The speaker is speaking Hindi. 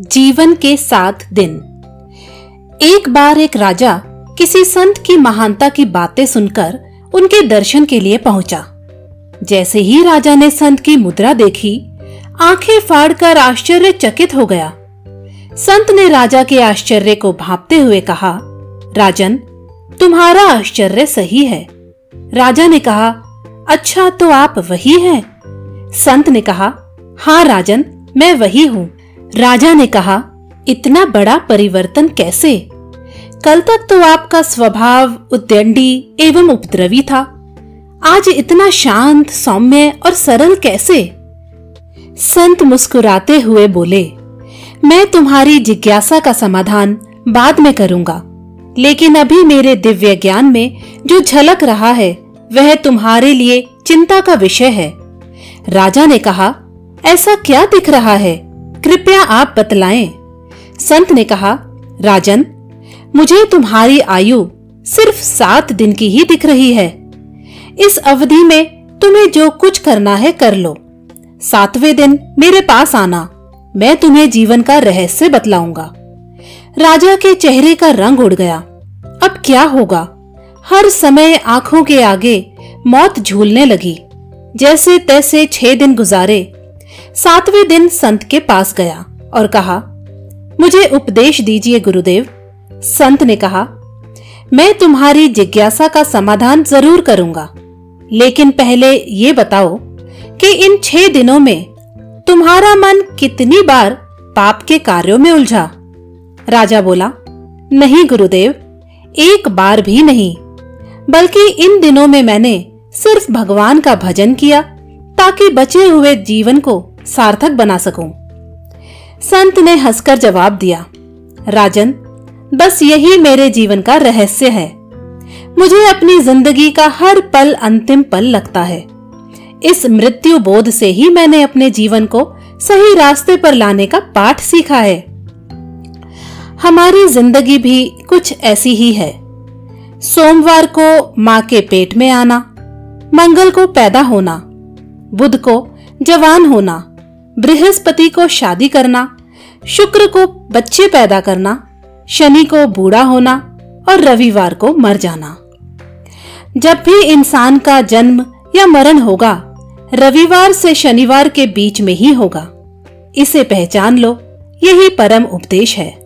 जीवन के सात दिन। एक बार एक राजा किसी संत की महानता की बातें सुनकर उनके दर्शन के लिए पहुँचा। जैसे ही राजा ने संत की मुद्रा देखी, आँखें फाड़कर आश्चर्यचकित हो गया। संत ने राजा के आश्चर्य को भापते हुए कहा, राजन, तुम्हारा आश्चर्य सही है। राजा ने कहा अच्छा तो आप वही हैं? संत ने कहा हाँ राजन, मैं वही हूँ। राजा ने कहा, इतना बड़ा परिवर्तन कैसे? कल तक तो आपका स्वभाव उद्दंडी एवं उपद्रवी था। आज इतना शांत, सौम्य और सरल कैसे? संत मुस्कुराते हुए बोले, मैं तुम्हारी जिज्ञासा का समाधान बाद में करूँगा। लेकिन अभी मेरे दिव्य ज्ञान में जो झलक रहा है, वह तुम्हारे लिए चिंता का विषय है। राजा ने कहा, ऐसा क्या दिख रहा है? कृपया आप बतलाएँ। संत ने कहा, राजन, मुझे तुम्हारी आयु सिर्फ़ सात दिन की ही दिख रही है। इस अवधि में तुम्हें जो कुछ करना है कर लो। सातवें दिन मेरे पास आना, मैं तुम्हें जीवन का रहस्य बतलाऊँगा। राजा के चेहरे का रंग उड़ गया। अब क्या होगा? हर समय आँखों के आगे मौत झूलने लगी। जैसे तैसे छह दिन गुजारे सातवें दिन संत के पास गया और कहा, मुझे उपदेश दीजिए गुरुदेव। संत ने कहा, मैं तुम्हारी जिज्ञासा का समाधान ज़रूर करूँगा। लेकिन पहले ये बताओ कि इन छह दिनों में तुम्हारा मन कितनी बार पाप के कार्यों में उलझा? राजा बोला, नहीं गुरुदेव, एक बार भी नहीं। बल्कि इन दिनों में मैंने सिर्फ़ भगवान का भजन किया ताकि बचे हुए जीवन को सार्थक बना सकूँ। संत ने हंसकर जवाब दिया, राजन, बस यही मेरे जीवन का रहस्य है। मुझे अपनी ज़िंदगी का हर पल अंतिम पल लगता है। इस मृत्यु बोध से ही मैंने अपने जीवन को सही रास्ते पर लाने का पाठ सीखा है। हमारी ज़िंदगी भी कुछ ऐसी ही है। सोमवार को माँ के पेट में आना, मंगल को पैदा होना, बुध को जवान होना बृहस्पति को शादी करना, शुक्र को बच्चे पैदा करना, शनि को बूढ़ा होना और रविवार को मर जाना। जब भी इंसान का जन्म या मरण होगा, रविवार से शनिवार के बीच में ही होगा। इसे पहचान लो, यही परम उपदेश है।